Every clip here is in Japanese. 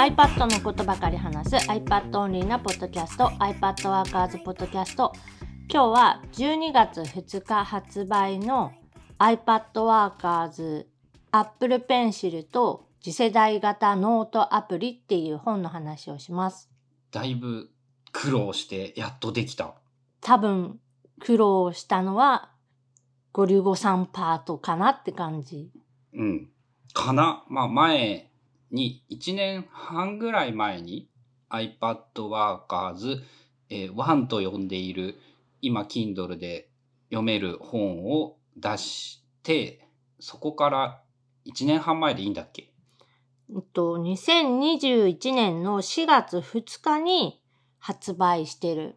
iPad のことばかり話す iPad オンリーなポッドキャスト iPad ワーカーズポッドキャスト今日は12月2日発売の iPad Workers Apple Pencil と次世代型ノートアプリっていう本の話をしますだいぶ苦労してやっとできた。多分苦労したのはゴリュゴさんパートかなって感じうん。かなまあ前に、1年半ぐらい前に iPad Workers、えー、1と呼んでいる今 Kindle で読める本を出して、そこから1年半前でいいんだっけ？えっと2021年の4月2日に発売してる。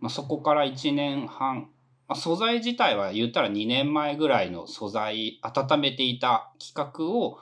まあ、そこから1年半、まあ、素材自体は言ったら2年前ぐらいの素材、温めていた企画を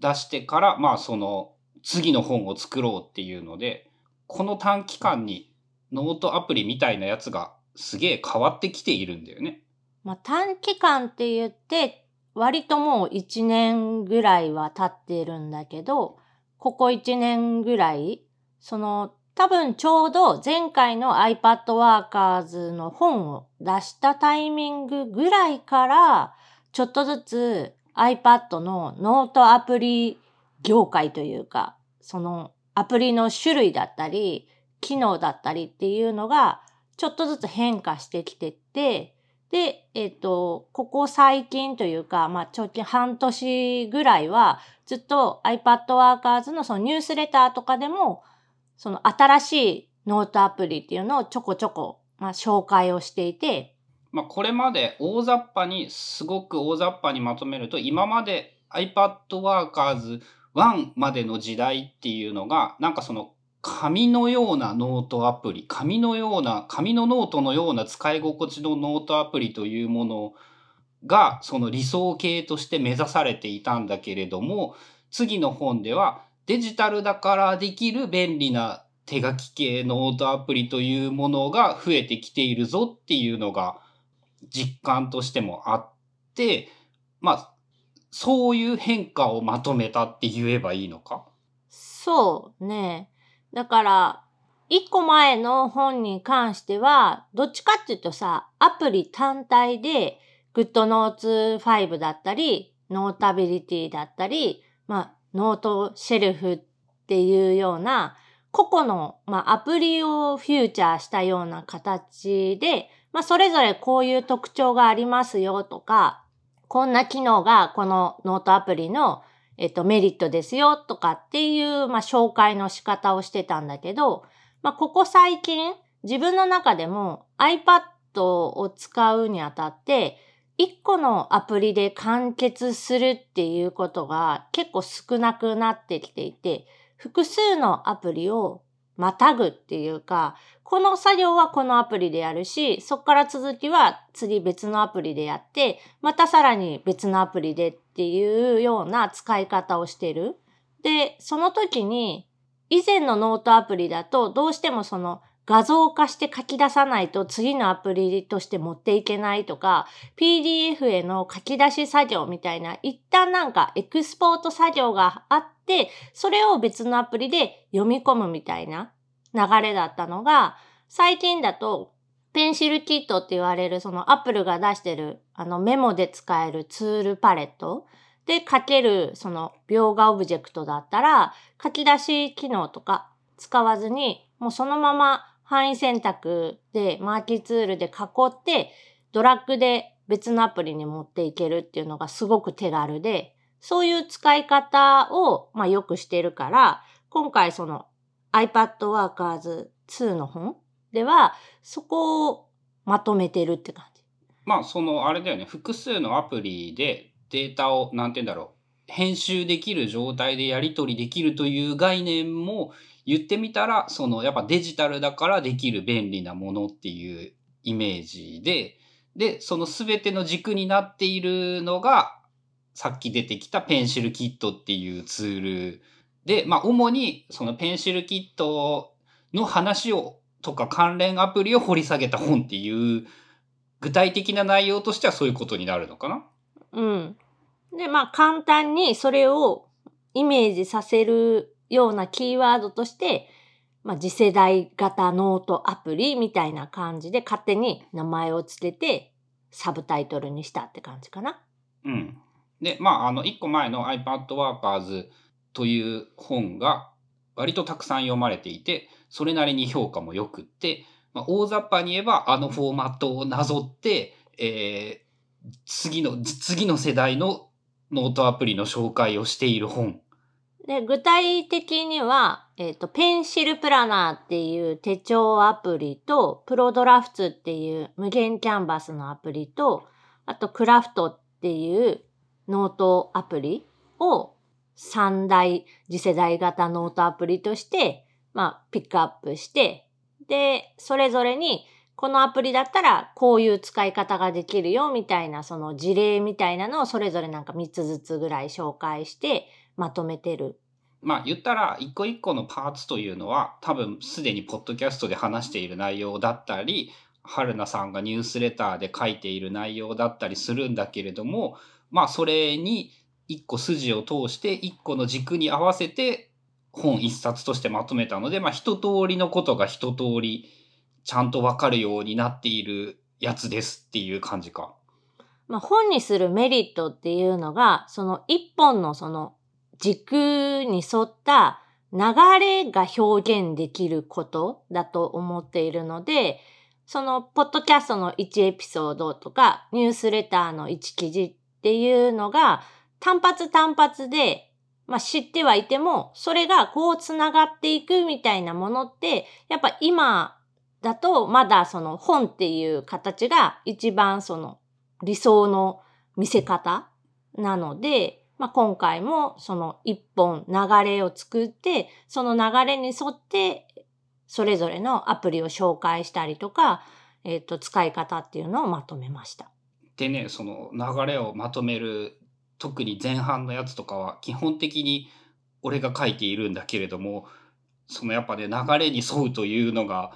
出してから、まあその次の本を作ろうっていうので、この短期間にノートアプリみたいなやつがすげえ変わってきているんだよね。まあ、短期間って言って、割ともう1年ぐらいは経っているんだけど、ここ1年ぐらい、その、多分ちょうど前回の iPad Workers の本を出したタイミングぐらいから、ちょっとずつ iPad のノートアプリ業界というか、そのアプリの種類だったり、機能だったりっていうのが、ちょっとずつ変化してきてって、で、えっ、と、ここ最近というか、まあ、直近半年ぐらいは、ずっと iPad Workers のそのニュースレターとかでも、その新しいノートアプリっていうのをちょこちょこ、まあ、紹介をしていて、まあこれまで大雑把に、すごく大雑把にまとめると、今まで iPad Workers 1までの時代っていうのが、なんかその紙のようなノートアプリ、紙のような、紙のノートのような使い心地のノートアプリというものが、その理想形として目指されていたんだけれども、次の本ではデジタルだからできる便利な手書き系ノートアプリというものが増えてきているぞっていうのが実感としてもあって、まあ、そういう変化をまとめたって言えばいいのか？そうね。だから、一個前の本に関しては、どっちかっていうとさ、アプリ単体で、GoodNotes 5だったり、 Notability だったり、まあ、 Noteshelf っていうような、個々の、まあ、アプリをフューチャーしたような形で、まあ、それぞれこういう特徴がありますよとか、こんな機能がこのノートアプリのえっと、メリットですよとかっていう、まあ、紹介の仕方をしてたんだけど、まあ、ここ最近、自分の中でも iPad を使うにあたって、一個のアプリで完結するっていうことが結構少なくなってきていて、複数のアプリをまたぐっていうか、この作業はこのアプリでやるし、そこから続きは次別のアプリでやって、またさらに別のアプリでっていうような使い方をしてる。で、その時に、以前のノートアプリだとどうしてもその画像化して書き出さないと次のアプリとして持っていけないとか、PDF への書き出し作業みたいな、一旦なんかエクスポート作業があって、それを別のアプリで読み込むみたいな流れだったのが、最近だと、 PencilKit って言われる、そのアップルが出してる、あのメモで使えるツールパレットで書ける、その描画オブジェクトだったら、書き出し機能とか使わずに、もうそのまま範囲選択でマーキーツールで囲って、ドラッグで別のアプリに持っていけるっていうのがすごく手軽で、そういう使い方を、まあ、よくしてるから、今回その iPad Workers 2の本では、そこをまとめてるって感じ。まあ、その、あれだよね、複数のアプリでデータを、なんて言うんだろう、編集できる状態でやり取りできるという概念も言ってみたら、その、やっぱデジタルだからできる便利なものっていうイメージで、で、その全ての軸になっているのが、さっき出てきたペンシルキットっていうツールで、まあ、主にそのペンシルキットの話をとか関連アプリを掘り下げた本っていう具体的な内容としてはそういうことになるのかな？うん。で、まあ簡単にそれをイメージさせるようなキーワードとして、まあ、次世代型ノートアプリみたいな感じで勝手に名前をつけてサブタイトルにしたって感じかな。うん。で、まあ、あの、一個前の iPad Workers という本が割とたくさん読まれていて、それなりに評価も良くって、まあ、大雑把に言えばあのフォーマットをなぞって、えー次の、次の世代のノートアプリの紹介をしている本。で、具体的には、えっ、と、 Pencil Planner っていう手帳アプリと、 Prodrafts っていう無限キャンバスのアプリと、あとクラフトっていうノートアプリを三大次世代型ノートアプリとして、まあ、ピックアップして、で、それぞれに、このアプリだったらこういう使い方ができるよみたいなその事例みたいなのをそれぞれなんか3つずつぐらい紹介してまとめてる。まあ言ったら一個一個のパーツというのは多分すでにポッドキャストで話している内容だったり春菜さんがニュースレターで書いている内容だったりするんだけれどもまあそれに一個筋を通して一個の軸に合わせて本一冊としてまとめたのでまあ一通りのことが一通りちゃんとわかるようになっているやつですっていう感じか。まあ、本にするメリットっていうのが、その一本のその軸に沿った流れが表現できることだと思っているので、そのポッドキャストの1エピソードとかニュースレターの1記事っていうのが単発単発で、まあ、知ってはいても、それがこうつながっていくみたいなものって、やっぱ今だとまだその本っていう形が一番その理想の見せ方なので、まあ、今回もその一本流れを作って、その流れに沿って、それぞれのアプリを紹介したりとか、えっ、と、使い方っていうのをまとめました。でねその流れをまとめる特に前半のやつとかは基本的に俺が書いているんだけれどもそのやっぱね流れに沿うというのが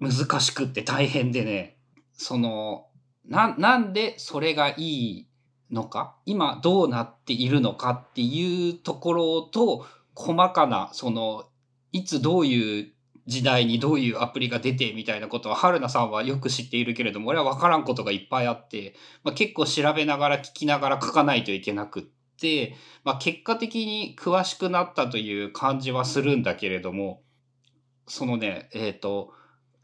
難しくって大変でねそのななんでそれがいいのか今どうなっているのかっていうところと細かなそのいつどういう時代にどういうアプリが出てみたいなことは春菜さんはよく知っているけれども俺は分からんことがいっぱいあって、まあ、結構調べながら聞きながら書かないといけなくって、まあ、結果的に詳しくなったという感じはするんだけれどもそのねえっ、と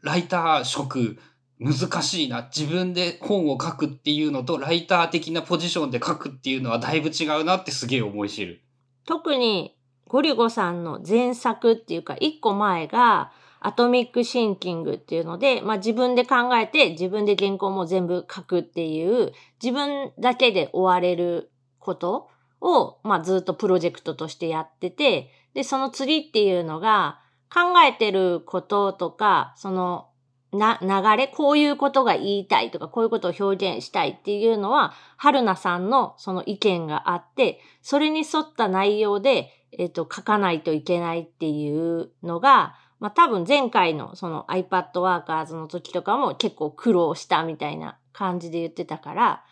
ライター職難しいな自分で本を書くっていうのとライター的なポジションで書くっていうのはだいぶ違うなってすげえ思い知る。特にゴリゴさんの前作っていうか一個前がアトミックシンキングっていうので、まあ自分で考えて自分で原稿も全部書くっていう自分だけで終われることを、まあずっとプロジェクトとしてやってて、で、その次っていうのが考えてることとか、そのな、流れ、こういうことが言いたいとか、こういうことを表現したいっていうのは、春菜さんのその意見があって、それに沿った内容で、えっ、と、書かないといけないっていうのが、まあ多分前回のその iPad Workers の時とかも結構苦労したみたいな感じで言ってたから、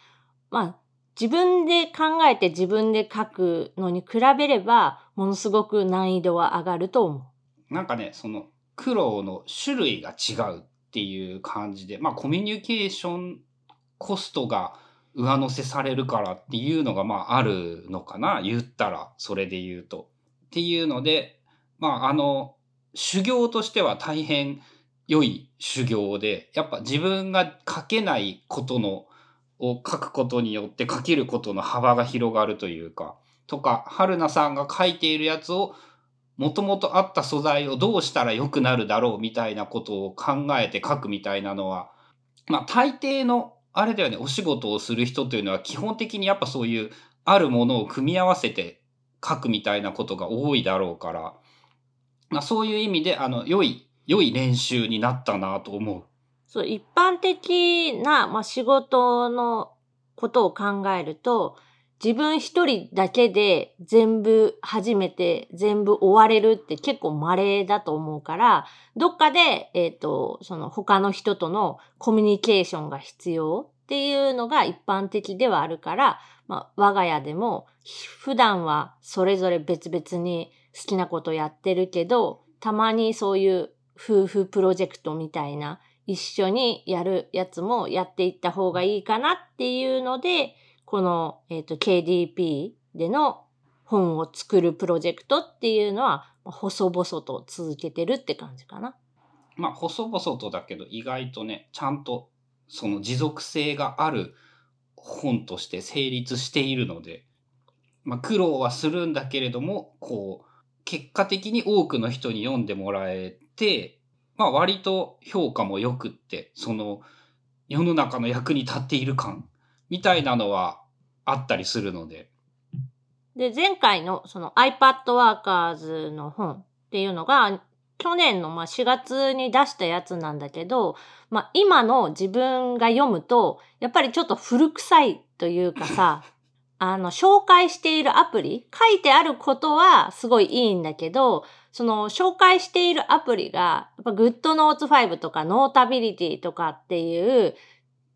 まあ自分で考えて自分で書くのに比べれば、ものすごく難易度は上がると思う。なんかねその苦労の種類が違うっていう感じでまあコミュニケーションコストが上乗せされるからっていうのがまああるのかな言ったらそれで言うと。っていうのでまああの修行としては大変良い修行でやっぱ自分が書けないことのを書くことによって書けることの幅が広がるというかとか春菜さんが書いているやつをもともとあった素材をどうしたら良くなるだろうみたいなことを考えて書くみたいなのは、まあ大抵の、あれだよね、お仕事をする人というのは基本的にやっぱそういうあるものを組み合わせて書くみたいなことが多いだろうから、まあそういう意味で、あの、良い、良い練習になったなと思う。そう、一般的な、まあ、仕事のことを考えると、自分一人だけで全部初めて全部終われるって結構稀だと思うから、どっかで、えっ、と、その他の人とのコミュニケーションが必要っていうのが一般的ではあるから、まあ、我が家でも普段はそれぞれ別々に好きなことやってるけど、たまにそういう夫婦プロジェクトみたいな一緒にやるやつもやっていった方がいいかなっていうので、この、えっ、と KDP での本を作るプロジェクトっていうのは、細々と続けてるって感じかな。まあ、細々とだけど、意外とね、ちゃんとその持続性がある本として成立しているので、まあ、苦労はするんだけれども、こう、結果的に多くの人に読んでもらえて、まあ、割と評価も良くって、その、世の中の役に立っている感みたいなのはあったりするので、で、前回のその iPad Workers の本っていうのが、去年のまあ4月に出したやつなんだけど、まあ今の自分が読むと、やっぱりちょっと古臭いというかさ、あの、紹介しているアプリ、書いてあることはすごいいいんだけど、その紹介しているアプリが、やっぱ GoodNotes 5とか Notability とかっていう、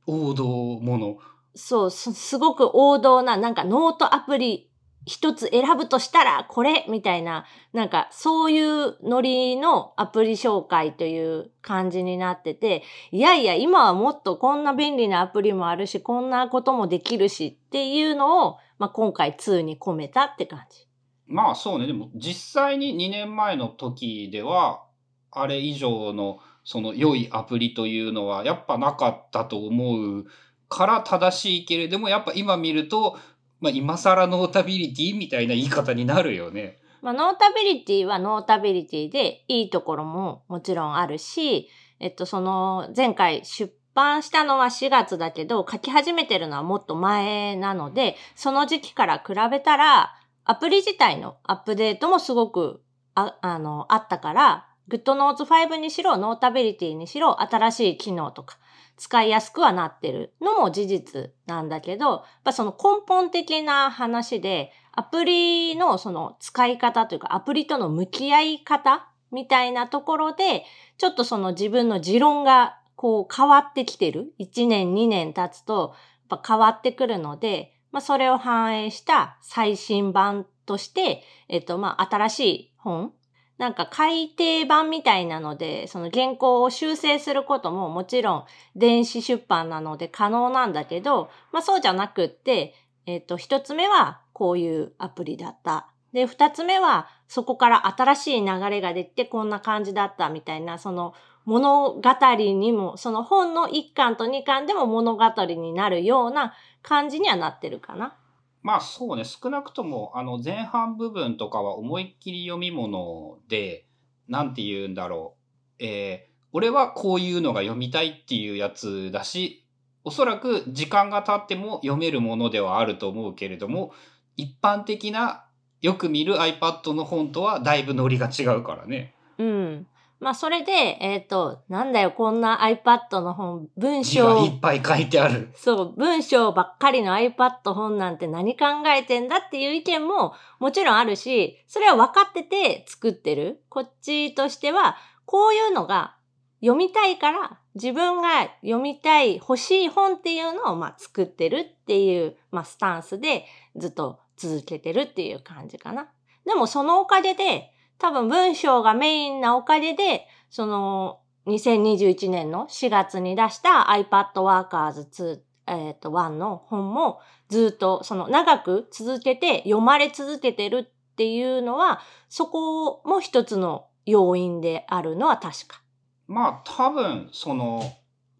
王道もの。そう、すすごく王道な、なんかノートアプリ一つ選ぶとしたらこれみたいな、なんかそういうノリのアプリ紹介という感じになってて、いやいや今はもっとこんな便利なアプリもあるし、こんなこともできるしっていうのを、まあ、今回2に込めたって感じ。まあそうね、でも実際に2年前の時では、あれ以上のその良いアプリというのはやっぱなかったと思うから正しいけれども、やっぱ今見ると、まあ今更 Notability みたいな言い方になるよね。まあ、 Notability は Notability でいいところももちろんあるし、えっと、その前回出版したのは4月だけど、書き始めてるのはもっと前なので、その時期から比べたら、アプリ自体のアップデートもすごくああのあったから、GoodNotes 5にしろ、ノータビリティにしろ、新しい機能とか、使いやすくはなってるのも事実なんだけど、やっぱその根本的な話で、アプリのその使い方というか、アプリとの向き合い方みたいなところで、ちょっとその自分の持論がこう変わってきてる。1年、2年経つと、やっぱ変わってくるので、まあそれを反映した最新版として、えっとまあ新しい本なんか改訂版みたいなので、その原稿を修正することももちろん電子出版なので可能なんだけど、まあそうじゃなくって、えっ、と、一つ目はこういうアプリだった。で、二つ目はそこから新しい流れが出てこんな感じだったみたいな、その物語にも、その本の一巻と二巻でも物語になるような感じにはなってるかな。まあそうね、少なくともあの前半部分とかは思いっきり読み物で、なんて言うんだろう。えー俺はこういうのが読みたいっていうやつだし、おそらく時間が経っても読めるものではあると思うけれども、一般的なよく見る iPad の本とはだいぶノリが違うからね。うん。まあそれで、えっ、と、なんだよ、こんな iPad の本、文章いっぱい書いてある。そう、文章ばっかりの iPad 本なんて何考えてんだっていう意見ももちろんあるし、それは分かってて作ってる。こっちとしては、こういうのが読みたいから、自分が読みたい、欲しい本っていうのをまあ作ってるっていう、まあスタンスでずっと続けてるっていう感じかな。でもそのおかげで、多分文章がメインなおかげで、その2021年の4月に出した iPad Workers 2、えっ、と、1の本もずっとその長く続けて読まれ続けてるっていうのは、そこも一つの要因であるのは確か。まあ多分その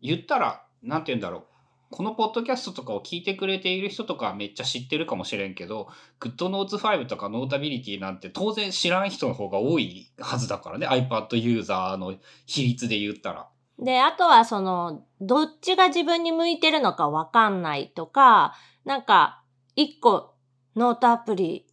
言ったらなんて言うんだろうこのポッドキャストとかを聞いてくれている人とかはめっちゃ知ってるかもしれんけど GoodNotes5 とか Notability なんて当然知らん人の方が多いはずだからね iPad ユーザーの比率で言ったら。で、あとはその、どっちが自分に向いてるのかわかんないとか、なんか、一個ノートアプリ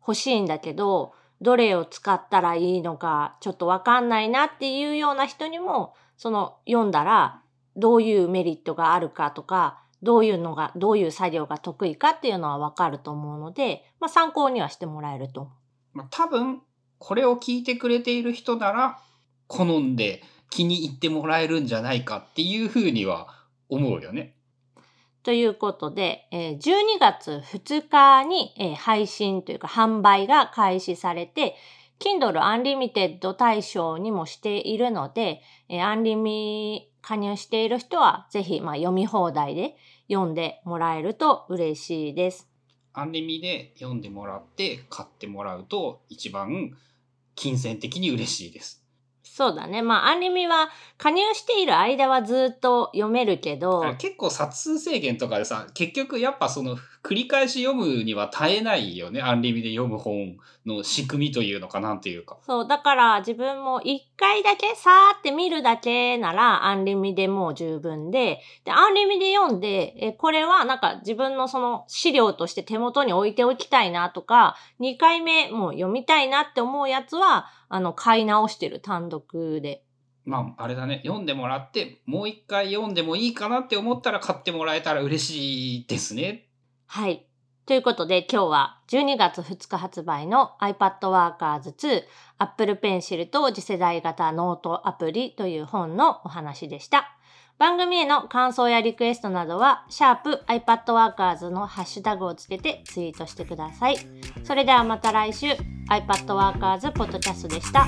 欲しいんだけど、どれを使ったらいいのかちょっとわかんないなっていうような人にも、その読んだらどういうメリットがあるかとか、どういうのが、どういう作業が得意かっていうのはわかると思うので、まあ参考にはしてもらえると。まあ、多分これを聞いてくれている人なら好んで気に入ってもらえるんじゃないかっていうふうには思うよね。ということで、えー12月2日に、えー配信というか販売が開始されて、Kindle Unlimited 対象にもしているので、えー、アンリミ加入している人はぜひ、まあ、読み放題で読んでもらえると嬉しいです。アンリミで読んでもらって買ってもらうと一番金銭的に嬉しいです。そうだね。まあ、アンリミは加入している間はずっと読めるけど。結構冊数制限とかでさ、結局やっぱその繰り返し読むには耐えないよね。アンリミで読む本の仕組みというのかなんていうか。そう。だから自分も一回だけさーって見るだけならアンリミでもう十分で、で、アンリミで読んで、え、これはなんか自分のその資料として手元に置いておきたいなとか、二回目もう読みたいなって思うやつは、あの、買い直してる単独で。まあ、あれだね。読んでもらって、もう一回読んでもいいかなって思ったら買ってもらえたら嬉しいですね。はい。ということで今日は12月2日発売の iPad Workers 2 Apple Pencil と次世代型ノートアプリという本のお話でした。番組への感想やリクエストなどは、シャープ iPadWorkers のハッシュタグをつけてツイートしてください。それではまた来週、iPad ワーカーズポッドキャストでした。